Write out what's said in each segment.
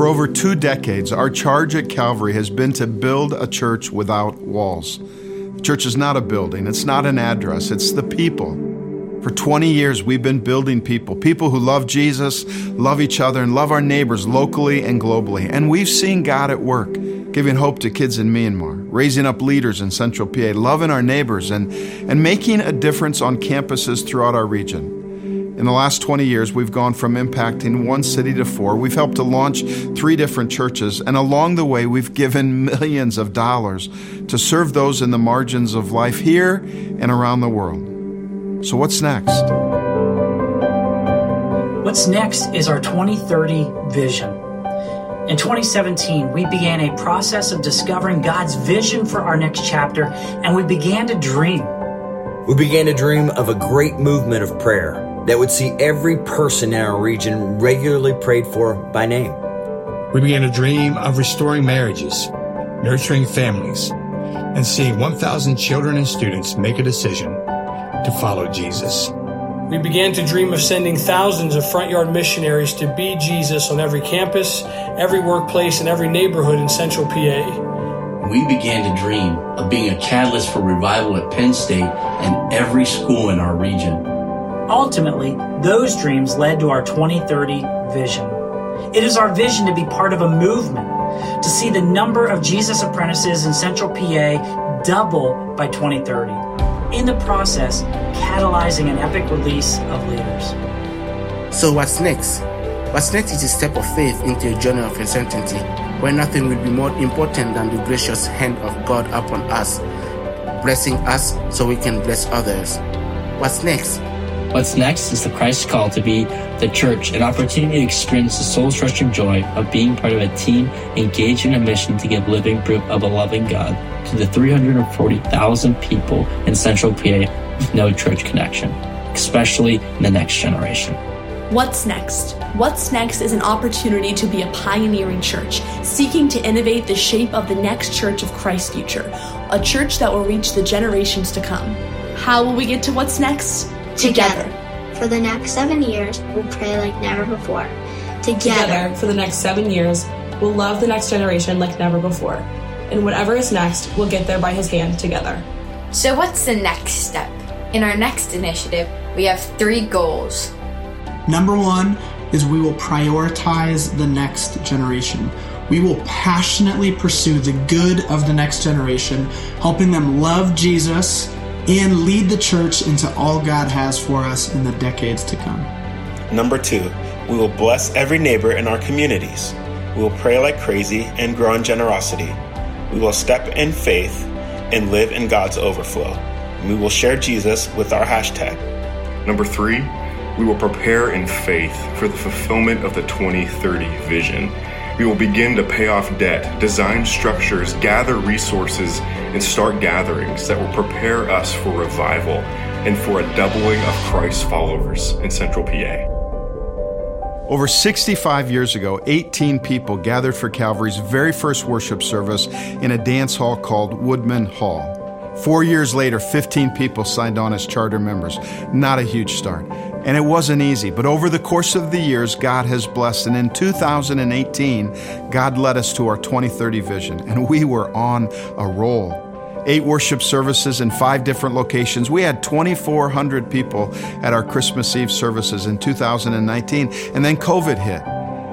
For over two decades, our charge at Calvary has been to build a church without walls. The church is not a building, it's not an address, it's the people. For 20 years, we've been building people, people who love Jesus, love each other, and love our neighbors locally and globally. And we've seen God at work, giving hope to kids in Myanmar, raising up leaders in Central PA, loving our neighbors, and, and making a difference on campuses throughout our region. In the last 20 years, we've gone from impacting one city to four. We've helped to launch three different churches, and along the way, we've given millions of dollars to serve those in the margins of life here and around the world. So, what's next? What's next is our 2030 vision. In 2017, we began a process of discovering God's vision for our next chapter, and we began to dream. We began to dream of a great movement of prayer that would see every person in our region regularly prayed for by name. We began to dream of restoring marriages, nurturing families, and seeing 1,000 children and students make a decision to follow Jesus. We began to dream of sending thousands of front yard missionaries to be Jesus on every campus, every workplace, and every neighborhood in central PA. We began to dream of being a catalyst for revival at Penn State and every school in our region. Ultimately, those dreams led to our 2030 vision. It is our vision to be part of a movement, to see the number of Jesus apprentices in central PA double by 2030 in the process, catalyzing an epic release of leaders. So, what's next? What's next is a step of faith into a journey of uncertainty, where nothing will be more important than the gracious hand of God upon us, blessing us so we can bless others. What's next? What's next is the Christ call to be the church, an opportunity to experience the soul crushing joy of being part of a team engaged in a mission to give living proof of a loving God to the 340,000 people in central PA with no church connection, especially in the next generation. What's next? What's next is an opportunity to be a pioneering church, seeking to innovate the shape of the next church of Christ's future, a church that will reach the generations to come. How will we get to what's next? Together. For the next seven years, we'll pray like never before. Together. Together, for the next seven years, we'll love the next generation like never before. And whatever is next, we'll get there by His hand together. So, what's the next step? In our next initiative, we have three goals. Number one is we will prioritize the next generation. We will passionately pursue the good of the next generation, helping them love Jesus and lead the church into all God has for us in the decades to come. Number two, we will bless every neighbor in our communities. We will pray like crazy and grow in generosity. We will step in faith and live in God's overflow. We will share Jesus with our hashtag. Number three, we will prepare in faith for the fulfillment of the 2030 vision. We will begin to pay off debt, design structures, gather resources, and start gatherings that will prepare us for revival and for a doubling of Christ's followers in Central PA. Over 65 years ago, 18 people gathered for Calvary's very first worship service in a dance hall called Woodman Hall. Four years later, 15 people signed on as charter members. Not a huge start. And it wasn't easy, but over the course of the years, God has blessed. And in 2018, God led us to our 2030 vision, and we were on a roll. Eight worship services in five different locations. We had 2,400 people at our Christmas Eve services in 2019, and then COVID hit.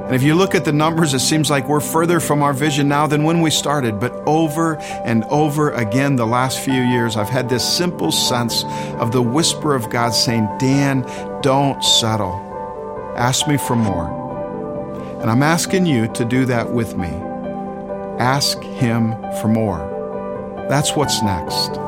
And if you look at the numbers, it seems like we're further from our vision now than when we started. But over and over again, the last few years, I've had this simple sense of the whisper of God saying, Dan, don't settle. Ask me for more. And I'm asking you to do that with me. Ask Him for more. That's what's next.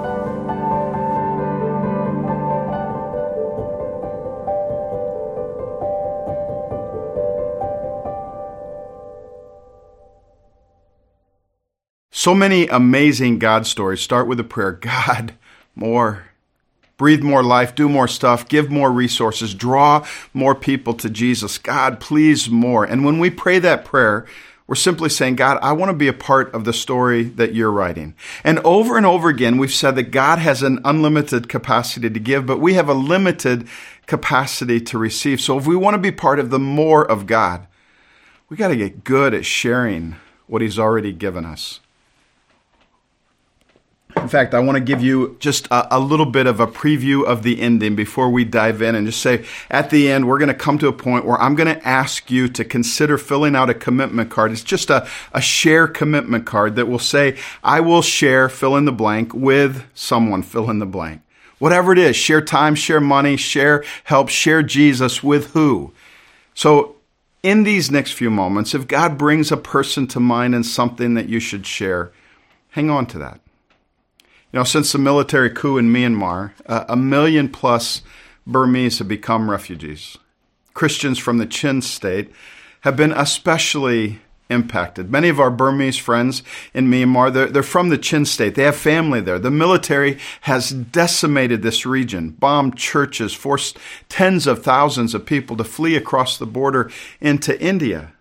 So many amazing God stories start with a prayer God, more. Breathe more life, do more stuff, give more resources, draw more people to Jesus. God, please more. And when we pray that prayer, we're simply saying, God, I want to be a part of the story that you're writing. And over and over again, we've said that God has an unlimited capacity to give, but we have a limited capacity to receive. So if we want to be part of the more of God, we got to get good at sharing what He's already given us. In fact, I want to give you just a, a, little bit of a preview of the ending before we dive in and just say at the end, we're going to come to a point where I'm going to ask you to consider filling out a commitment card. It's just a, a share commitment card that will say, I will share fill in the blank with someone, fill in the blank. Whatever it is, share time, share money, share help, share Jesus with who. So in these next few moments, if God brings a person to mind and something that you should share, hang on to that. You know, since the military coup in Myanmar, uh, a million plus Burmese have become refugees. Christians from the Chin state have been especially impacted. Many of our Burmese friends in Myanmar, they're, they're, from the Chin state. They have family there. The military has decimated this region, bombed churches, forced tens of thousands of people to flee across the border into India.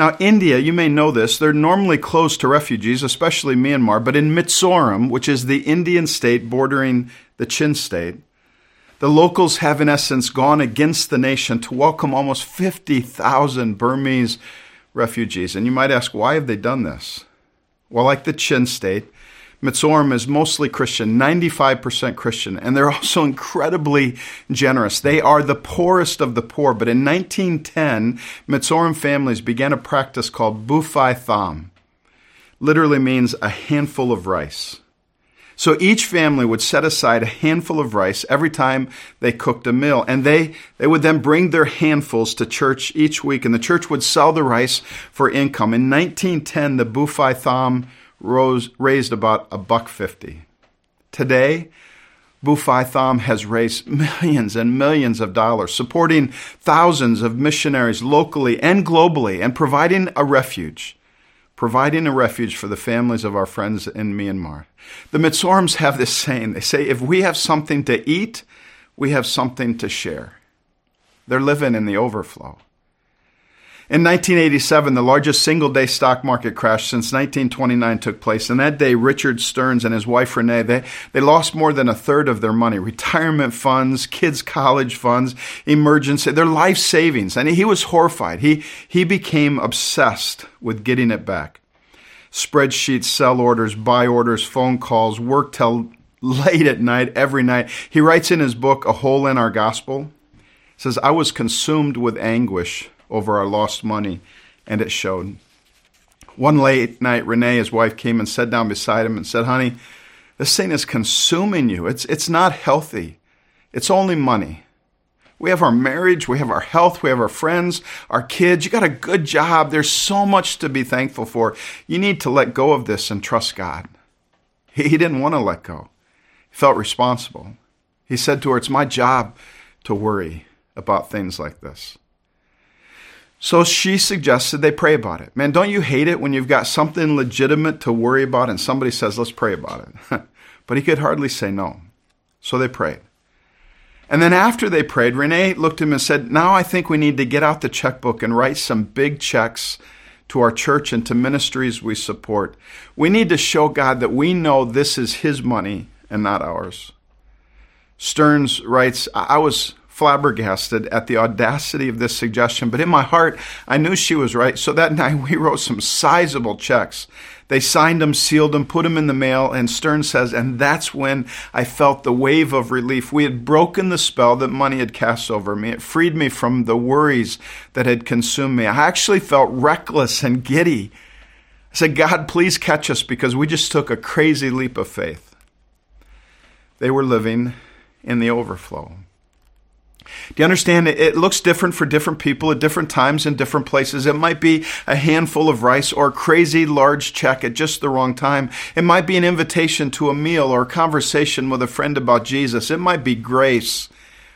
Now, India, you may know this, they're normally closed to refugees, especially Myanmar, but in Mizoram, which is the Indian state bordering the Chin state, the locals have in essence gone against the nation to welcome almost 50,000 Burmese refugees. And you might ask, why have they done this? Well, like the Chin state, Mizoram is mostly Christian, 95% Christian, and they're also incredibly generous. They are the poorest of the poor. But in 1910, Mizoram families began a practice called Buhfai Tham. Literally means a handful of rice. So each family would set aside a handful of rice every time they cooked a meal. And they, they would then bring their handfuls to church each week. And the church would sell the rice for income. In 1910, the Buhfai Tham rose, raised about a buck fifty. Today, Buhfai Tham has raised millions and millions of dollars, supporting thousands of missionaries locally and globally, and providing a refuge providing a refuge for the families of our friends in Myanmar. The Mizorams have this saying. They say, if we have something to eat, we have something to share. They're living in the overflow. In 1987, the largest single day stock market crash since 1929 took place. And that day, Richard Stearns and his wife Renee, they, they lost more than a third of their money. Retirement funds, kids' college funds, emergency, their life savings. And he was horrified. He, he became obsessed with getting it back. Spreadsheets, sell orders, buy orders, phone calls, work till late at night, every night. He writes in his book, A Hole in Our Gospel, says, I was consumed with anguish over our lost money, and it showed. One late night, Renee, his wife, came and sat down beside him and said, Honey, this thing is consuming you. It's, it's not healthy. It's only money. We have our marriage, we have our health, we have our friends, our kids. You got a good job. There's so much to be thankful for. You need to let go of this and trust God. He, he didn't want to let go, he felt responsible. He said to her, It's my job to worry about things like this. So she suggested they pray about it. Man, don't you hate it when you've got something legitimate to worry about and somebody says, let's pray about it? but he could hardly say no. So they prayed. And then after they prayed, Renee looked at him and said, Now I think we need to get out the checkbook and write some big checks to our church and to ministries we support. We need to show God that we know this is His money and not ours. Stearns writes, I was flabbergasted at the audacity of this suggestion, but in my heart, I knew she was right. So that night, we wrote some sizable checks. They signed them, sealed them, put them in the mail, and Stearns says, and that's when I felt the wave of relief. We had broken the spell that money had cast over me. It freed me from the worries that had consumed me. I actually felt reckless and giddy. I said, God, please catch us because we just took a crazy leap of faith. They were living in the overflow. Do you understand? It looks different for different people at different times in different places. It might be a handful of rice or a crazy large check at just the wrong time. It might be an invitation to a meal or a conversation with a friend about Jesus. It might be grace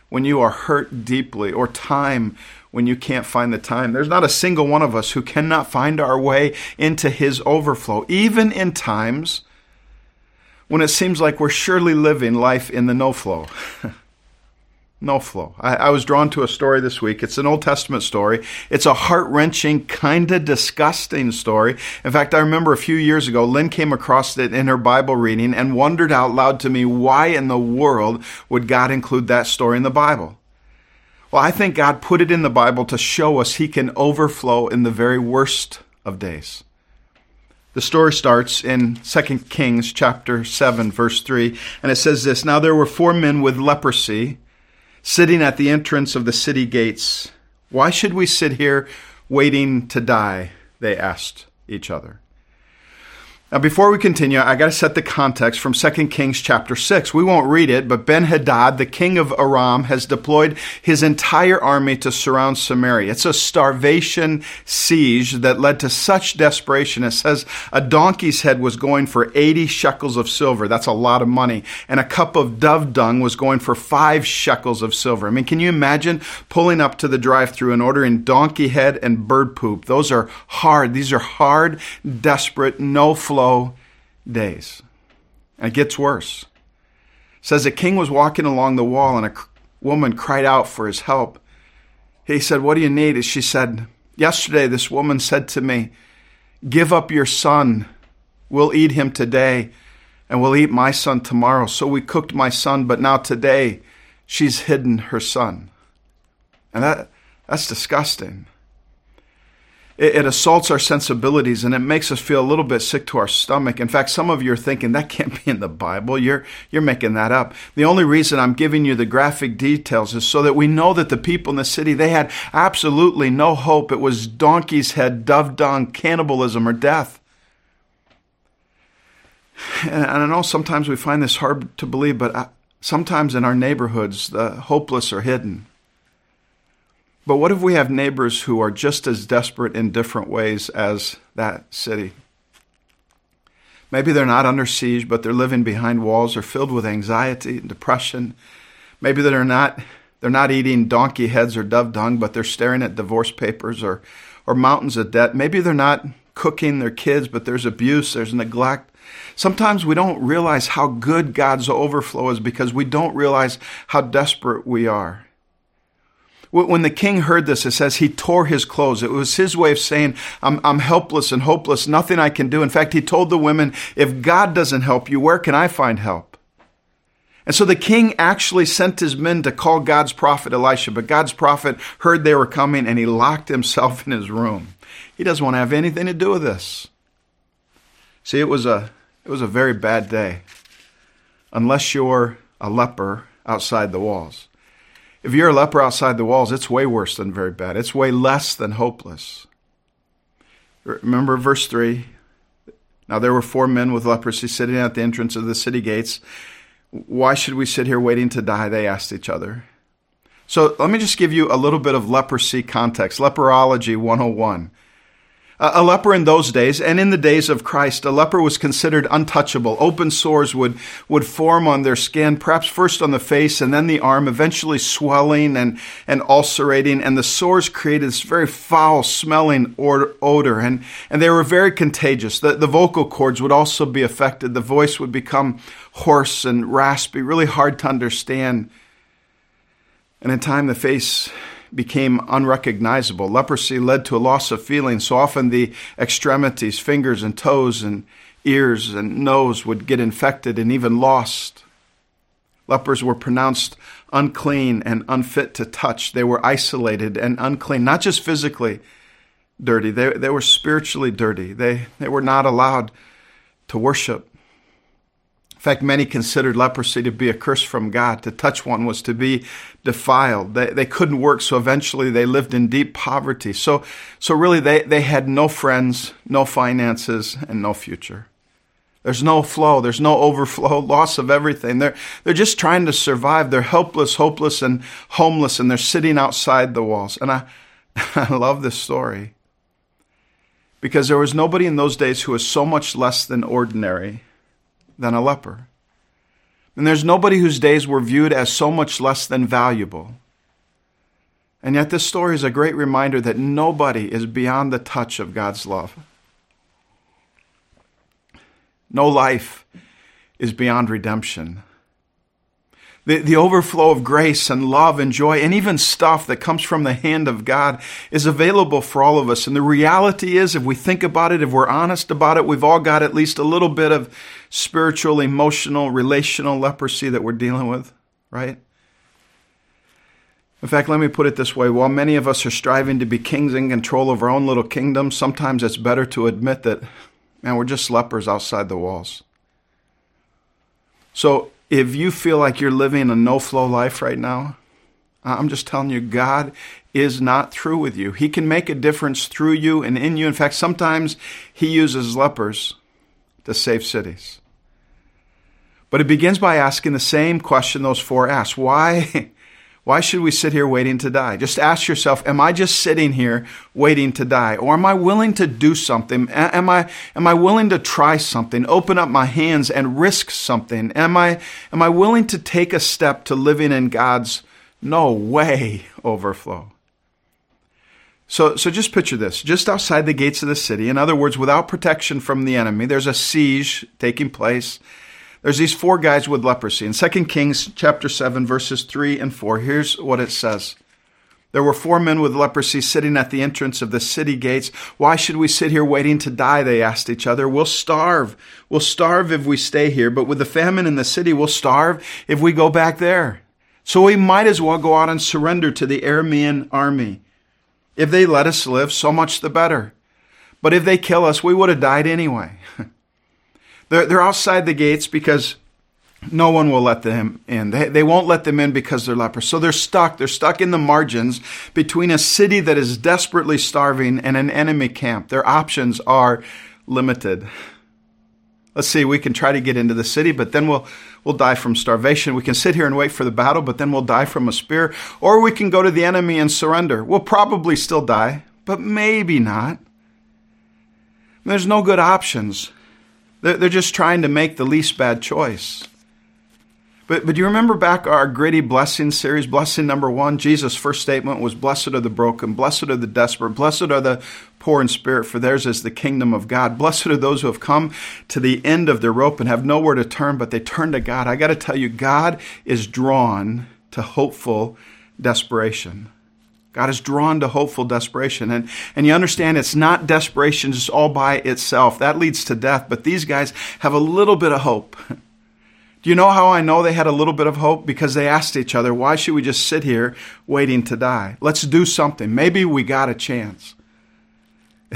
when you are hurt deeply or time when you can't find the time. There's not a single one of us who cannot find our way into His overflow, even in times when it seems like we're surely living life in the no flow. No flow. I, I, was drawn to a story this week. It's an Old Testament story. It's a heart wrenching, kind of disgusting story. In fact, I remember a few years ago, Lynn came across it in her Bible reading and wondered out loud to me, why in the world would God include that story in the Bible? Well, I think God put it in the Bible to show us He can overflow in the very worst of days. The story starts in 2 Kings chapter 7 verse 3 and it says this Now there were four men with leprosy sitting at the entrance of the city gates. Why should we sit here waiting to die? they asked each other. Now, before we continue, I got to set the context from 2 Kings chapter 6. We won't read it, but Ben Hadad, the king of Aram, has deployed his entire army to surround Samaria. It's a starvation siege that led to such desperation. It says a donkey's head was going for 80 shekels of silver. That's a lot of money. And a cup of dove dung was going for five shekels of silver. I mean, can you imagine pulling up to the drive through and ordering donkey head and bird poop? Those are hard. These are hard, desperate, no flow days. And it gets worse. It says a king was walking along the wall and a woman cried out for his help. He said, What do you need? She said, Yesterday this woman said to me, Give up your son. We'll eat him today and we'll eat my son tomorrow. So we cooked my son, but now today she's hidden her son. And that, that's disgusting it, it, assaults our sensibilities and it makes us feel a little bit sick to our stomach. In fact, some of you are thinking that can't be in the Bible. You're, you're making that up. The only reason I'm giving you the graphic details is so that we know that the people in the city, they had absolutely no hope. It was donkey's head, dove dung, cannibalism, or death. And I know sometimes we find this hard to believe, but sometimes in our neighborhoods, the hopeless are hidden. But what if we have neighbors who are just as desperate in different ways as that city? Maybe they're not under siege, but they're living behind walls or filled with anxiety and depression. Maybe they're not they're not eating donkey heads or dove dung, but they're staring at divorce papers or or mountains of debt. Maybe they're not cooking their kids, but there's abuse, there's neglect. Sometimes we don't realize how good God's overflow is because we don't realize how desperate we are. When the king heard this, it says he tore his clothes. It was his way of saying, I'm, I'm helpless and hopeless, nothing I can do. In fact, he told the women, if God doesn't help you, where can I find help? And so the king actually sent his men to call God's prophet Elisha, but God's prophet heard they were coming and he locked himself in his room. He doesn't want to have anything to do with this. See, it was a, it was a very bad day, unless you're a leper outside the walls. If you're a leper outside the walls, it's way worse than very bad. It's way less than hopeless. Remember verse 3? Now there were four men with leprosy sitting at the entrance of the city gates. Why should we sit here waiting to die? They asked each other. So let me just give you a little bit of leprosy context. leprology 101. A leper in those days, and in the days of Christ, a leper was considered untouchable. Open sores would, would form on their skin, perhaps first on the face and then the arm, eventually swelling and, and ulcerating, and the sores created this very foul smelling odor, and, and they were very contagious. The, the vocal cords would also be affected. The voice would become hoarse and raspy, really hard to understand. And in time, the face became unrecognizable. Leprosy led to a loss of feeling, so often the extremities, fingers and toes and ears and nose would get infected and even lost. Lepers were pronounced unclean and unfit to touch. They were isolated and unclean, not just physically dirty, they, they were spiritually dirty. They, they were not allowed to worship fact, many considered leprosy to be a curse from God. To touch one was to be defiled. They, they couldn't work, so eventually they lived in deep poverty. So, so really, they, they had no friends, no finances, and no future. There's no flow. There's no overflow, loss of everything. They're, they're just trying to survive. They're helpless, hopeless, and homeless, and they're sitting outside the walls. And I, I love this story because there was nobody in those days who was so much less than ordinary than a leper. And there's nobody whose days were viewed as so much less than valuable. And yet, this story is a great reminder that nobody is beyond the touch of God's love. No life is beyond redemption. The, the overflow of grace and love and joy and even stuff that comes from the hand of God is available for all of us. And the reality is, if we think about it, if we're honest about it, we've all got at least a little bit of spiritual, emotional, relational leprosy that we're dealing with, right? In fact, let me put it this way while many of us are striving to be kings in control of our own little kingdom, sometimes it's better to admit that, man, we're just lepers outside the walls. So if you feel like you're living a no flow life right now, I'm just telling you, God is not through with you. He can make a difference through you and in you. In fact, sometimes He uses lepers to save cities. But it begins by asking the same question those four asked Why? Why should we sit here waiting to die? Just ask yourself, am I just sitting here waiting to die? Or am I willing to do something? Am I, am I willing to try something, open up my hands and risk something? Am I, am I willing to take a step to living in God's no way overflow? So, so just picture this. Just outside the gates of the city, in other words, without protection from the enemy, there's a siege taking place. There's these four guys with leprosy. In 2 Kings chapter 7 verses 3 and 4, here's what it says. There were four men with leprosy sitting at the entrance of the city gates. Why should we sit here waiting to die? They asked each other. We'll starve. We'll starve if we stay here, but with the famine in the city, we'll starve if we go back there. So we might as well go out and surrender to the Aramean army. If they let us live, so much the better. But if they kill us, we would have died anyway. They're, they're outside the gates because no one will let them in. They, they won't let them in because they're lepers. So they're stuck. They're stuck in the margins between a city that is desperately starving and an enemy camp. Their options are limited. Let's see, we can try to get into the city, but then we'll, we'll die from starvation. We can sit here and wait for the battle, but then we'll die from a spear. Or we can go to the enemy and surrender. We'll probably still die, but maybe not. There's no good options. They're just trying to make the least bad choice. But, but do you remember back our gritty blessing series? Blessing number one, Jesus' first statement was, Blessed are the broken, blessed are the desperate, blessed are the poor in spirit, for theirs is the kingdom of God. Blessed are those who have come to the end of their rope and have nowhere to turn, but they turn to God. I got to tell you, God is drawn to hopeful desperation. God is drawn to hopeful desperation. And, and you understand it's not desperation just all by itself. That leads to death. But these guys have a little bit of hope. Do you know how I know they had a little bit of hope? Because they asked each other, why should we just sit here waiting to die? Let's do something. Maybe we got a chance.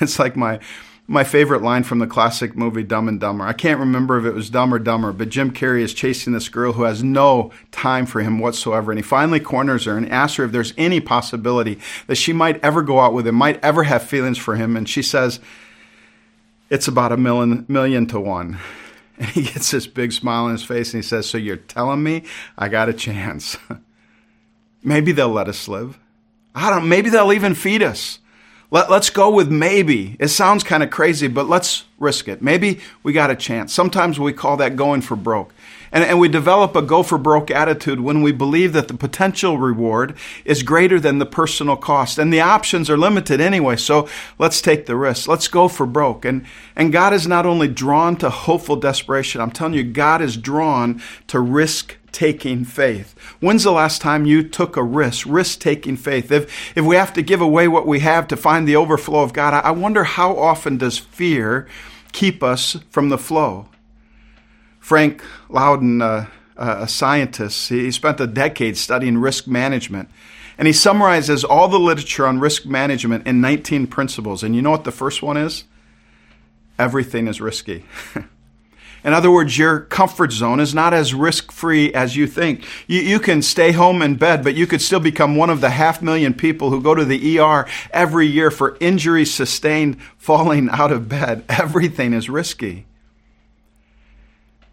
it's like my, my favorite line from the classic movie Dumb and Dumber. I can't remember if it was Dumb or Dumber, but Jim Carrey is chasing this girl who has no time for him whatsoever. And he finally corners her and asks her if there's any possibility that she might ever go out with him, might ever have feelings for him. And she says, It's about a million, million to one. And he gets this big smile on his face and he says, So you're telling me I got a chance? maybe they'll let us live. I don't maybe they'll even feed us. Let, us go with maybe. It sounds kind of crazy, but let's risk it. Maybe we got a chance. Sometimes we call that going for broke. And, and we develop a go for broke attitude when we believe that the potential reward is greater than the personal cost. And the options are limited anyway, so let's take the risk. Let's go for broke. And, and God is not only drawn to hopeful desperation, I'm telling you, God is drawn to risk taking faith. When's the last time you took a risk, risk taking faith? If, if we have to give away what we have to find the overflow of God, I wonder how often does fear keep us from the flow? Frank Loudon, uh, a scientist, he spent a decade studying risk management. And he summarizes all the literature on risk management in 19 principles. And you know what the first one is? Everything is risky. In other words, your comfort zone is not as risk free as you think. You, you, can stay home in bed, but you could still become one of the half million people who go to the ER every year for injuries sustained falling out of bed. Everything is risky.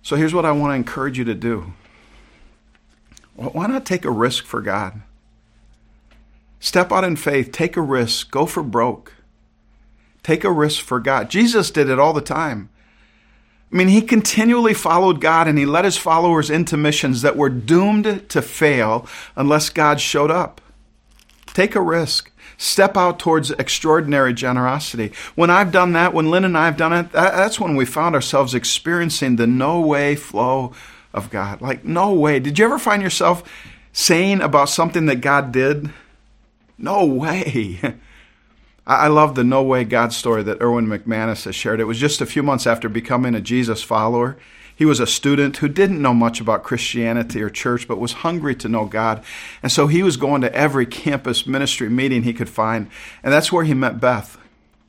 So here's what I want to encourage you to do why not take a risk for God? Step out in faith, take a risk, go for broke. Take a risk for God. Jesus did it all the time. I mean, he continually followed God and he led his followers into missions that were doomed to fail unless God showed up. Take a risk. Step out towards extraordinary generosity. When I've done that, when Lynn and I have done it, that's when we found ourselves experiencing the no way flow of God. Like, no way. Did you ever find yourself saying about something that God did? No way. I love the No Way God story that Erwin McManus has shared. It was just a few months after becoming a Jesus follower. He was a student who didn't know much about Christianity or church, but was hungry to know God. And so he was going to every campus ministry meeting he could find. And that's where he met Beth.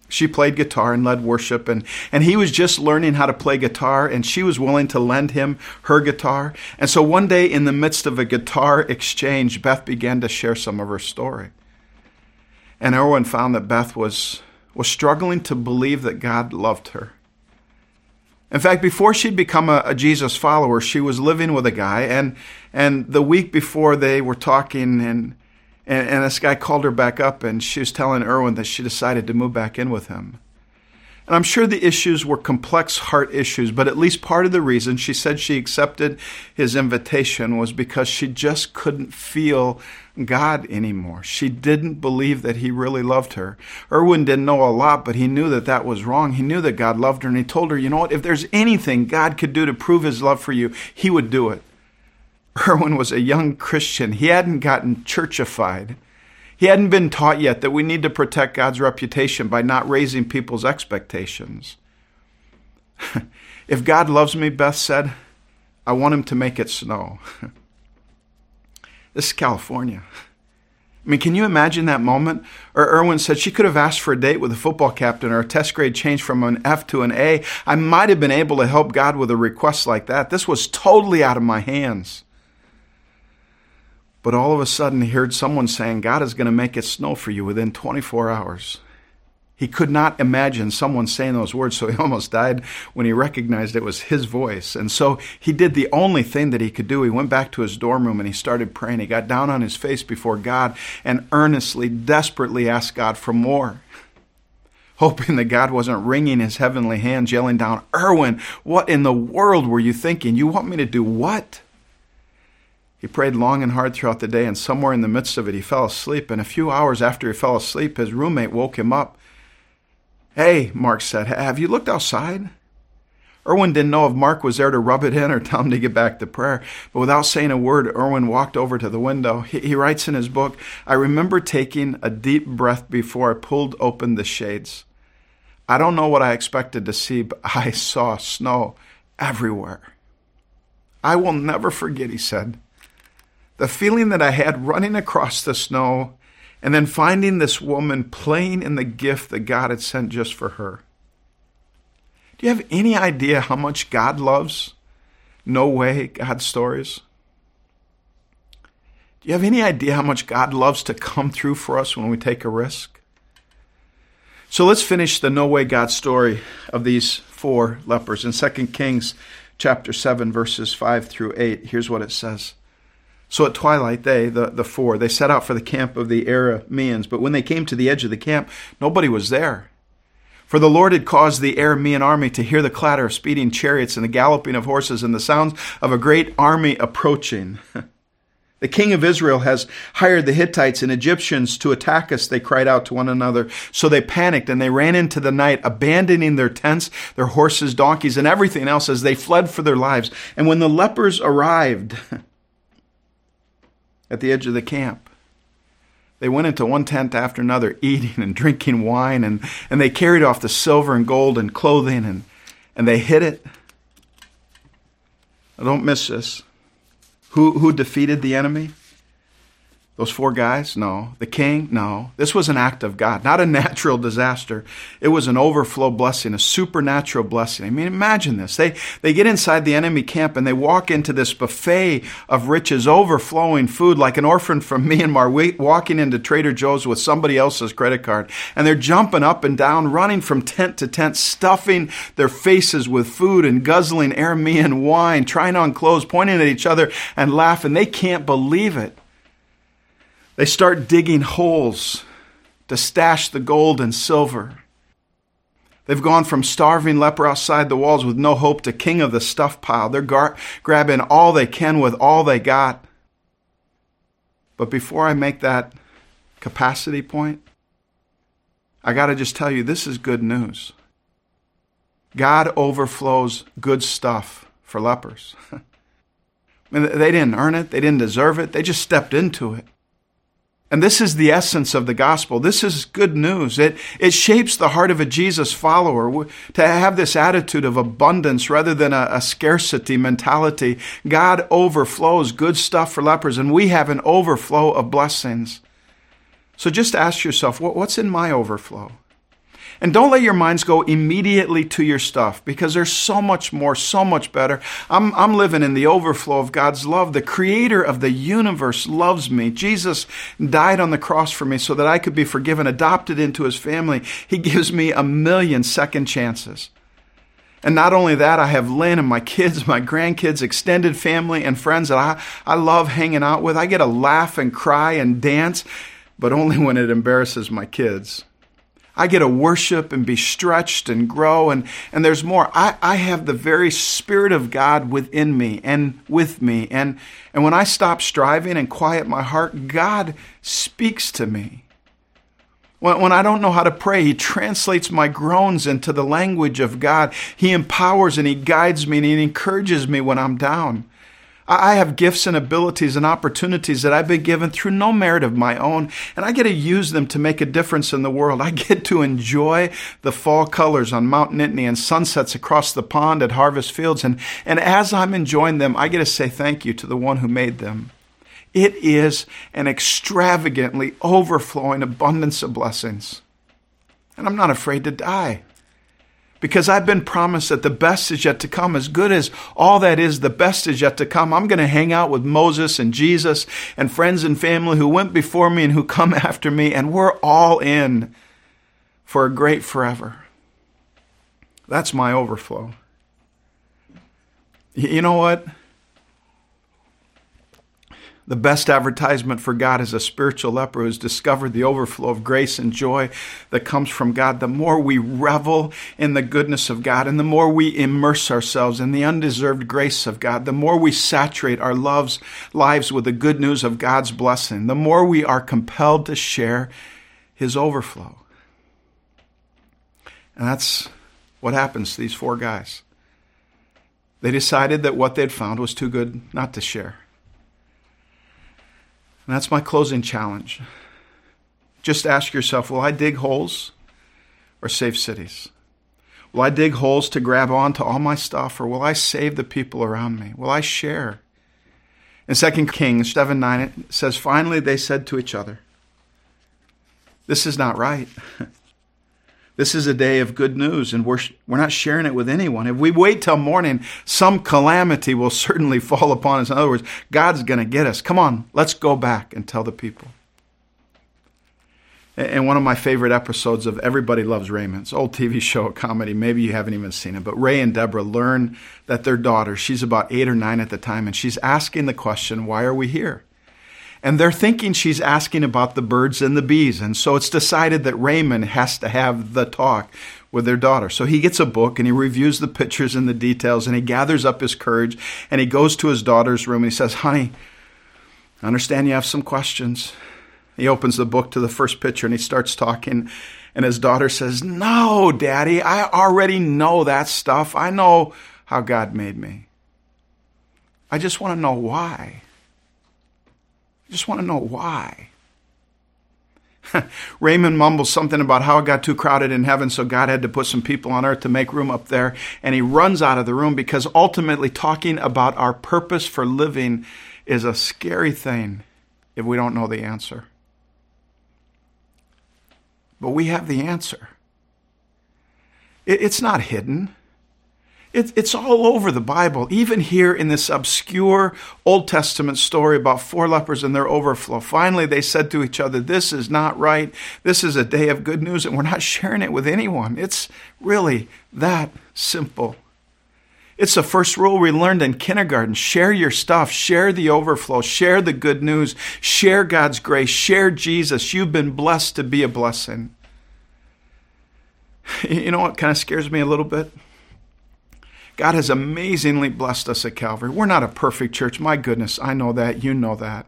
She played guitar and led worship, and, and he was just learning how to play guitar, and she was willing to lend him her guitar. And so one day, in the midst of a guitar exchange, Beth began to share some of her story. And Erwin found that Beth was, was struggling to believe that God loved her. In fact, before she'd become a, a, Jesus follower, she was living with a guy, and and the week before they were talking, and, and and this guy called her back up, and she was telling Erwin that she decided to move back in with him. And I'm sure the issues were complex heart issues, but at least part of the reason she said she accepted his invitation was because she just couldn't feel God anymore. She didn't believe that he really loved her. Erwin didn't know a lot, but he knew that that was wrong. He knew that God loved her, and he told her, you know what, if there's anything God could do to prove his love for you, he would do it. Erwin was a young Christian. He hadn't gotten churchified. He hadn't been taught yet that we need to protect God's reputation by not raising people's expectations. if God loves me, Beth said, I want him to make it snow. This is California. I mean, can you imagine that moment? Or Erwin said she could have asked for a date with a football captain or a test grade change from an F to an A. I might have been able to help God with a request like that. This was totally out of my hands. But all of a sudden, he heard someone saying, God is going to make it snow for you within 24 hours. He could not imagine someone saying those words, so he almost died when he recognized it was his voice. And so he did the only thing that he could do. He went back to his dorm room and he started praying. He got down on his face before God and earnestly, desperately asked God for more. Hoping that God wasn't wringing his heavenly hands, yelling down, Erwin, what in the world were you thinking? You want me to do what? He prayed long and hard throughout the day, and somewhere in the midst of it, he fell asleep. And a few hours after he fell asleep, his roommate woke him up Hey, Mark said, have you looked outside? Erwin didn't know if Mark was there to rub it in or tell him to get back to prayer. But without saying a word, Erwin walked over to the window. He, he, writes in his book I remember taking a deep breath before I pulled open the shades. I don't know what I expected to see, but I saw snow everywhere. I will never forget, he said, the feeling that I had running across the snow and then finding this woman playing in the gift that God had sent just for her. Do you have any idea how much God loves No Way God stories? Do you have any idea how much God loves to come through for us when we take a risk? So let's finish the No Way God story of these four lepers. In 2 Kings chapter 7, verses 5 through 8, here's what it says. So at twilight, they, the, the four, they set out for the camp of the Arameans. But when they came to the edge of the camp, nobody was there. For the Lord had caused the Aramean army to hear the clatter of speeding chariots and the galloping of horses and the sounds of a great army approaching. the king of Israel has hired the Hittites and Egyptians to attack us, they cried out to one another. So they panicked and they ran into the night, abandoning their tents, their horses, donkeys, and everything else as they fled for their lives. And when the lepers arrived, at the edge of the camp. They went into one tent after another, eating and drinking wine, and, and they carried off the silver and gold and clothing, and, and they hid it. Now don't miss this. Who, who defeated the enemy? Those four guys? No. The king? No. This was an act of God, not a natural disaster. It was an overflow blessing, a supernatural blessing. I mean, imagine this. They, they get inside the enemy camp and they walk into this buffet of riches, overflowing food, like an orphan from Myanmar walking into Trader Joe's with somebody else's credit card. And they're jumping up and down, running from tent to tent, stuffing their faces with food and guzzling Aramean wine, trying on clothes, pointing at each other and laughing. They can't believe it. They start digging holes to stash the gold and silver. They've gone from starving leper outside the walls with no hope to king of the stuff pile. They're gar- grabbing all they can with all they got. But before I make that capacity point, I got to just tell you this is good news. God overflows good stuff for lepers. I mean, they didn't earn it, they didn't deserve it, they just stepped into it. And this is the essence of the gospel. This is good news. It, it shapes the heart of a Jesus follower to have this attitude of abundance rather than a, a scarcity mentality. God overflows good stuff for lepers, and we have an overflow of blessings. So just ask yourself, what's in my overflow? And don't let your minds go immediately to your stuff because there's so much more, so much better. I'm, I'm living in the overflow of God's love. The creator of the universe loves me. Jesus died on the cross for me so that I could be forgiven, adopted into his family. He gives me a million second chances. And not only that, I have Lynn and my kids, my grandkids, extended family, and friends that I, I love hanging out with. I get to laugh and cry and dance, but only when it embarrasses my kids. I get to worship and be stretched and grow, and, and there's more. I, I have the very Spirit of God within me and with me. And, and when I stop striving and quiet my heart, God speaks to me. When, when I don't know how to pray, He translates my groans into the language of God. He empowers and He guides me and He encourages me when I'm down. I have gifts and abilities and opportunities that I've been given through no merit of my own, and I get to use them to make a difference in the world. I get to enjoy the fall colors on Mount Nittany and sunsets across the pond at Harvest Fields, and, and as I'm enjoying them, I get to say thank you to the one who made them. It is an extravagantly overflowing abundance of blessings. And I'm not afraid to die because I've been promised that the best is yet to come. As good as all that is, the best is yet to come. I'm going to hang out with Moses and Jesus and friends and family who went before me and who come after me, and we're all in for a great forever. That's my overflow. You know what? The best advertisement for God is a spiritual leper who's discovered the overflow of grace and joy that comes from God. The more we revel in the goodness of God and the more we immerse ourselves in the undeserved grace of God, the more we saturate our loves, lives with the good news of God's blessing, the more we are compelled to share His overflow. And that's what happens to these four guys. They decided that what they'd found was too good not to share. And that's my closing challenge. Just ask yourself will I dig holes or save cities? Will I dig holes to grab onto all my stuff or will I save the people around me? Will I share? In 2 Kings 7 9, it says, Finally they said to each other, This is not right. This is a day of good news, and we're, we're not sharing it with anyone. If we wait till morning, some calamity will certainly fall upon us. In other words, God's going to get us. Come on, let's go back and tell the people. And one of my favorite episodes of Everybody Loves Raymond, it's old TV show, a comedy. Maybe you haven't even seen it, but Ray and Deborah learn that their daughter, she's about eight or nine at the time, and she's asking the question, Why are we here? And they're thinking she's asking about the birds and the bees. And so it's decided that Raymond has to have the talk with their daughter. So he gets a book and he reviews the pictures and the details and he gathers up his courage and he goes to his daughter's room and he says, Honey, I understand you have some questions. He opens the book to the first picture and he starts talking. And his daughter says, No, Daddy, I already know that stuff. I know how God made me. I just want to know why just want to know why. Raymond mumbles something about how it got too crowded in heaven, so God had to put some people on earth to make room up there. And he runs out of the room because ultimately, talking about our purpose for living is a scary thing if we don't know the answer. But we have the answer. It's not hidden. It, it's all over the Bible, even here in this obscure Old Testament story about four lepers and their overflow. Finally, they said to each other, This is not right. This is a day of good news, and we're not sharing it with anyone. It's really that simple. It's the first rule we learned in kindergarten. Share your stuff, share the overflow, share the good news, share God's grace, share Jesus. You've been blessed to be a blessing. You know what kind of scares me a little bit? God has amazingly blessed us at Calvary. We're not a perfect church. My goodness, I know that. You know that.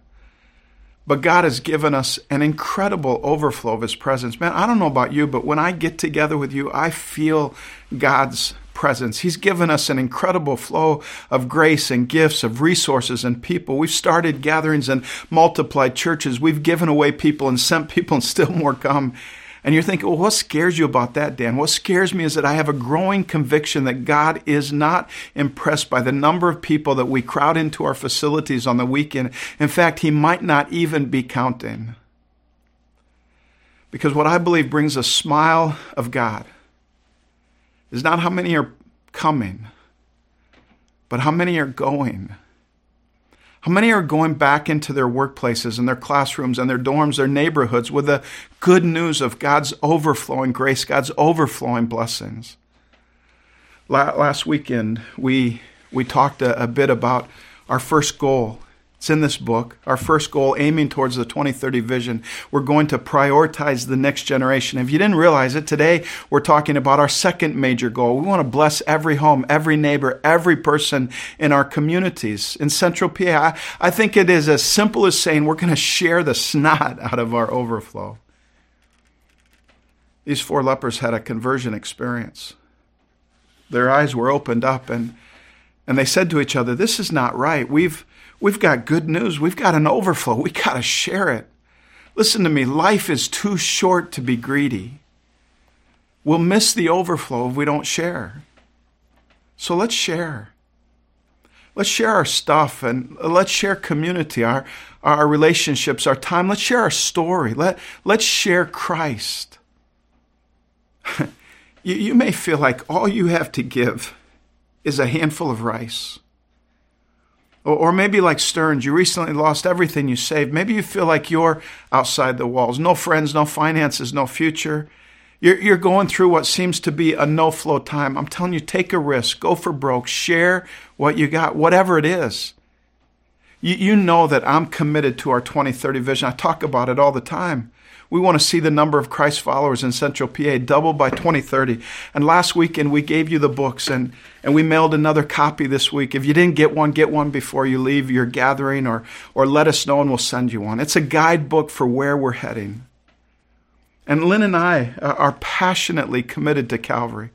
But God has given us an incredible overflow of His presence. Man, I don't know about you, but when I get together with you, I feel God's presence. He's given us an incredible flow of grace and gifts, of resources and people. We've started gatherings and multiplied churches. We've given away people and sent people, and still more come. And you're thinking, well, what scares you about that, Dan? What scares me is that I have a growing conviction that God is not impressed by the number of people that we crowd into our facilities on the weekend. In fact, He might not even be counting. Because what I believe brings a smile of God is not how many are coming, but how many are going. How many are going back into their workplaces and their classrooms and their dorms, their neighborhoods with the good news of God's overflowing grace, God's overflowing blessings? Last weekend, we, we talked a, a bit about our first goal it's in this book. Our first goal, aiming towards the 2030 vision, we're going to prioritize the next generation. If you didn't realize it, today we're talking about our second major goal. We want to bless every home, every neighbor, every person in our communities. In Central PA, I, think it is as simple as saying we're going to share the snot out of our overflow. These four lepers had a conversion experience. Their eyes were opened up and, and they said to each other, This is not right. We've We've got good news. We've got an overflow. We got to share it. Listen to me. Life is too short to be greedy. We'll miss the overflow if we don't share. So let's share. Let's share our stuff and let's share community, our, our relationships, our time. Let's share our story. Let, let's share Christ. you, you may feel like all you have to give is a handful of rice. Or, maybe like Stearns, you recently lost everything you saved. Maybe you feel like you're outside the walls. No friends, no finances, no future. You're, you're going through what seems to be a no flow time. I'm telling you, take a risk, go for broke, share what you got, whatever it is. You, you know that I'm committed to our 2030 vision. I talk about it all the time. We want to see the number of Christ followers in Central PA double by 2030. And last weekend we gave you the books and, and we mailed another copy this week. If you didn't get one, get one before you leave your gathering or, or let us know and we'll send you one. It's a guidebook for where we're heading. And Lynn and I uh, are passionately committed to Calvary.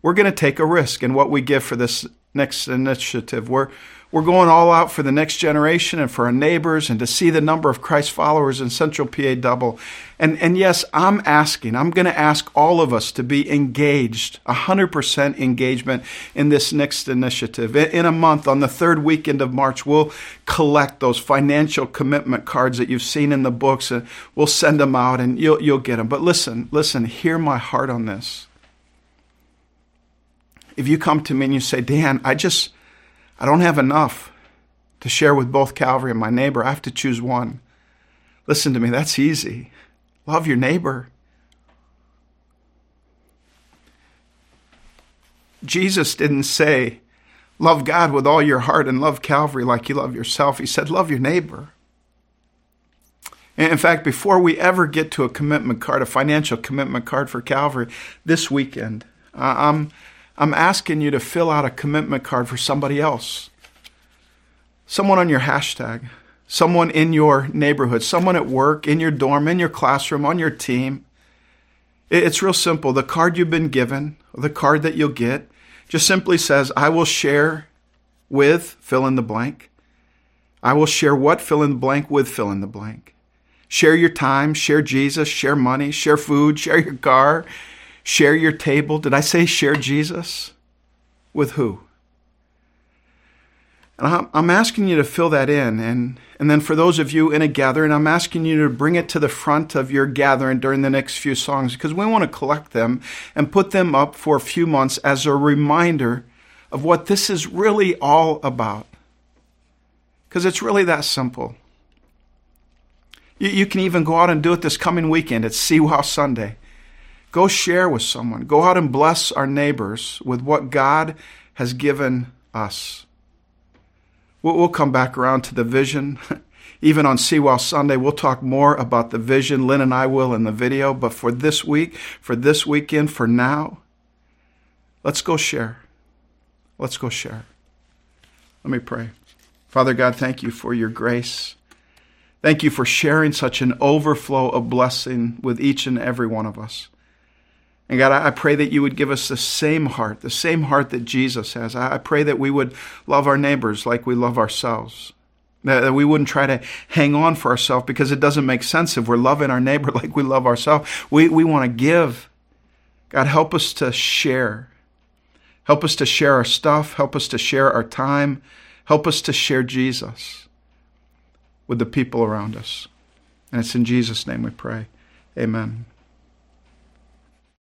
We're going to take a risk in what we give for this next initiative. We're, we're going all out for the next generation and for our neighbors and to see the number of Christ followers in Central PA double. And, and yes, I'm asking, I'm going to ask all of us to be engaged, 100% engagement in this next initiative. In a month, on the third weekend of March, we'll collect those financial commitment cards that you've seen in the books and we'll send them out and you'll, you'll get them. But listen, listen, hear my heart on this. If you come to me and you say, Dan, I just, I don't have enough to share with both Calvary and my neighbor. I have to choose one. Listen to me, that's easy. Love your neighbor. Jesus didn't say, Love God with all your heart and love Calvary like you love yourself. He said, Love your neighbor. In fact, before we ever get to a commitment card, a financial commitment card for Calvary this weekend, I'm I'm asking you to fill out a commitment card for somebody else. Someone on your hashtag, someone in your neighborhood, someone at work, in your dorm, in your classroom, on your team. It's real simple. The card you've been given, the card that you'll get, just simply says, I will share with fill in the blank. I will share what fill in the blank with fill in the blank. Share your time, share Jesus, share money, share food, share your car, Share your table. Did I say share Jesus? With who? And I'm asking you to fill that in. And, and then for those of you in a gathering, I'm asking you to bring it to the front of your gathering during the next few songs because we want to collect them and put them up for a few months as a reminder of what this is really all about. Because it's really that simple. You, you, can even go out and do it this coming weekend. It's Wow Sunday. Go share with someone. Go out and bless our neighbors with what God has given us. We'll, come back around to the vision. Even on CWOW Sunday, we'll talk more about the vision. Lynn and I will in the video. But for this week, for this weekend, for now, let's go share. Let's go share. Let me pray. Father God, thank you for your grace. Thank you for sharing such an overflow of blessing with each and every one of us. And God, I pray that you would give us the same heart, the same heart that Jesus has. I pray that we would love our neighbors like we love ourselves. That we wouldn't try to hang on for ourselves because it doesn't make sense if we're loving our neighbor like we love ourselves. We, we want to give. God, help us to share. Help us to share our stuff. Help us to share our time. Help us to share Jesus with the people around us. And it's in Jesus' name we pray. Amen.